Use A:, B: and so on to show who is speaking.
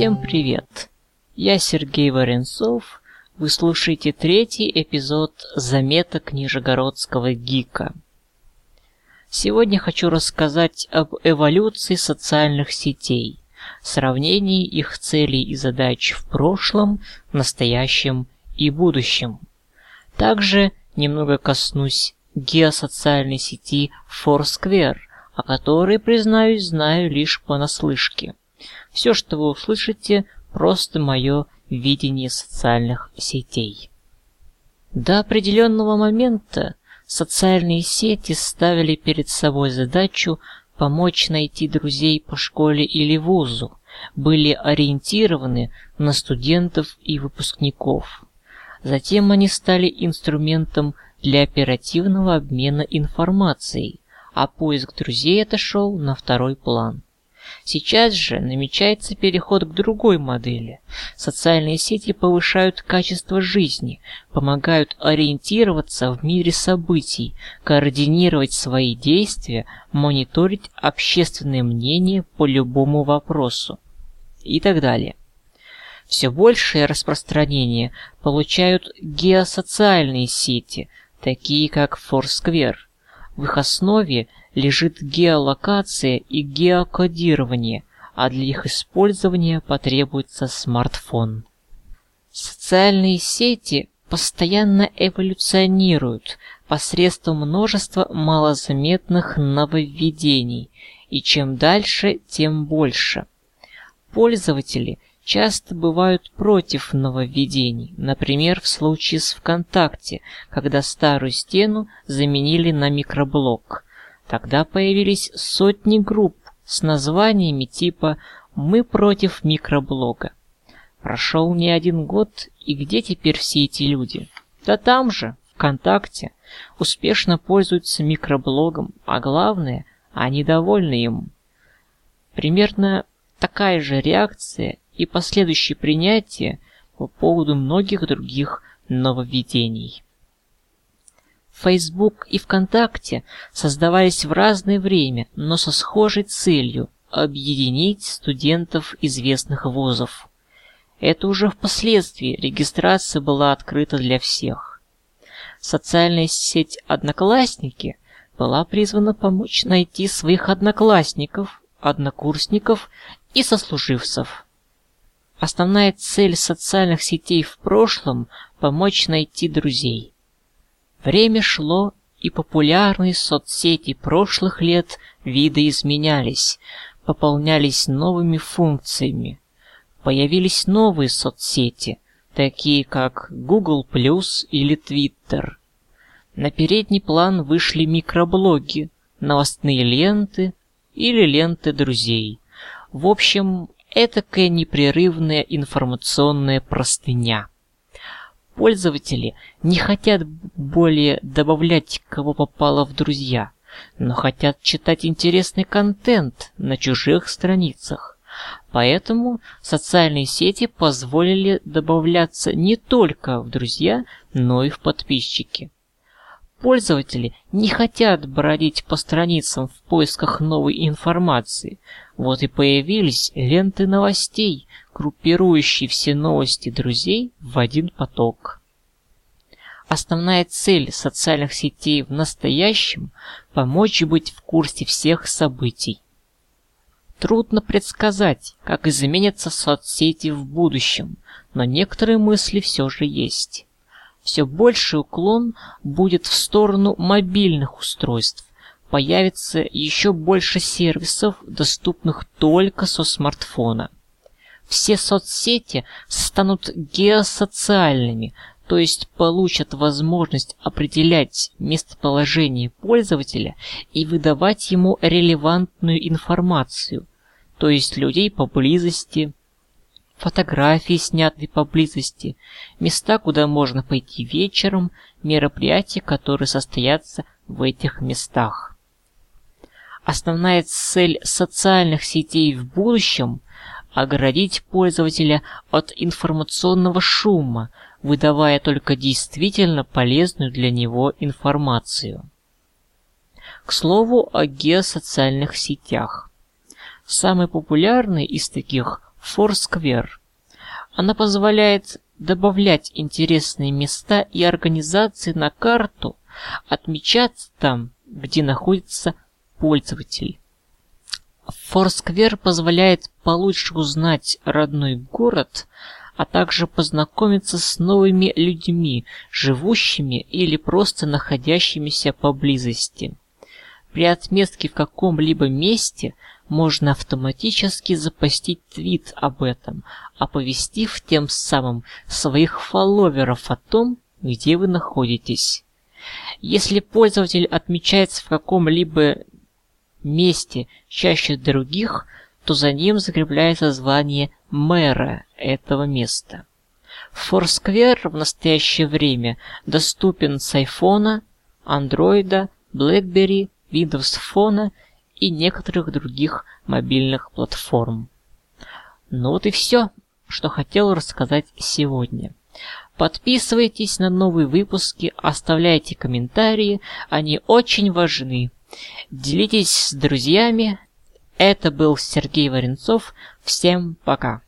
A: Всем привет! Я Сергей Варенцов. Вы слушаете третий эпизод заметок Нижегородского ГИКа. Сегодня хочу рассказать об эволюции социальных сетей, сравнении их целей и задач в прошлом, настоящем и будущем. Также немного коснусь геосоциальной сети Foursquare, о которой, признаюсь, знаю лишь понаслышке. Все, что вы услышите, просто мое видение социальных сетей. До определенного момента социальные сети ставили перед собой задачу помочь найти друзей по школе или вузу, были ориентированы на студентов и выпускников. Затем они стали инструментом для оперативного обмена информацией, а поиск друзей отошел на второй план. Сейчас же намечается переход к другой модели. Социальные сети повышают качество жизни, помогают ориентироваться в мире событий, координировать свои действия, мониторить общественное мнение по любому вопросу и так далее. Все большее распространение получают геосоциальные сети, такие как Foursquare. В их основе лежит геолокация и геокодирование, а для их использования потребуется смартфон. Социальные сети постоянно эволюционируют посредством множества малозаметных нововведений, и чем дальше, тем больше. Пользователи часто бывают против нововведений, например, в случае с ВКонтакте, когда старую стену заменили на микроблог – Тогда появились сотни групп с названиями типа «Мы против микроблога». Прошел не один год, и где теперь все эти люди? Да там же, ВКонтакте, успешно пользуются микроблогом, а главное, они довольны им. Примерно такая же реакция и последующее принятие по поводу многих других нововведений. Facebook и ВКонтакте создавались в разное время, но со схожей целью – объединить студентов известных вузов. Это уже впоследствии регистрация была открыта для всех. Социальная сеть «Одноклассники» была призвана помочь найти своих одноклассников, однокурсников и сослуживцев. Основная цель социальных сетей в прошлом – помочь найти друзей – Время шло, и популярные соцсети прошлых лет видоизменялись, пополнялись новыми функциями. Появились новые соцсети, такие как Google Plus или Twitter. На передний план вышли микроблоги, новостные ленты или ленты друзей. В общем, этакая непрерывная информационная простыня. Пользователи не хотят более добавлять кого попало в друзья, но хотят читать интересный контент на чужих страницах. Поэтому социальные сети позволили добавляться не только в друзья, но и в подписчики. Пользователи не хотят бродить по страницам в поисках новой информации. Вот и появились ленты новостей, группирующие все новости друзей в один поток. Основная цель социальных сетей в настоящем – помочь быть в курсе всех событий. Трудно предсказать, как изменятся соцсети в будущем, но некоторые мысли все же есть все больший уклон будет в сторону мобильных устройств. Появится еще больше сервисов, доступных только со смартфона. Все соцсети станут геосоциальными, то есть получат возможность определять местоположение пользователя и выдавать ему релевантную информацию, то есть людей поблизости, фотографии, снятые поблизости, места, куда можно пойти вечером, мероприятия, которые состоятся в этих местах. Основная цель социальных сетей в будущем – оградить пользователя от информационного шума, выдавая только действительно полезную для него информацию. К слову о геосоциальных сетях. Самый популярный из таких Foursquare. Она позволяет добавлять интересные места и организации на карту, отмечать там, где находится пользователь. Foursquare позволяет получше узнать родной город, а также познакомиться с новыми людьми, живущими или просто находящимися поблизости. При отметке в каком-либо месте можно автоматически запостить твит об этом, оповестив тем самым своих фолловеров о том, где вы находитесь. Если пользователь отмечается в каком-либо месте чаще других, то за ним закрепляется звание мэра этого места. Foursquare в настоящее время доступен с iPhone, Android, BlackBerry, Windows Phone и некоторых других мобильных платформ. Ну вот и все, что хотел рассказать сегодня. Подписывайтесь на новые выпуски, оставляйте комментарии, они очень важны. Делитесь с друзьями. Это был Сергей Варенцов. Всем пока.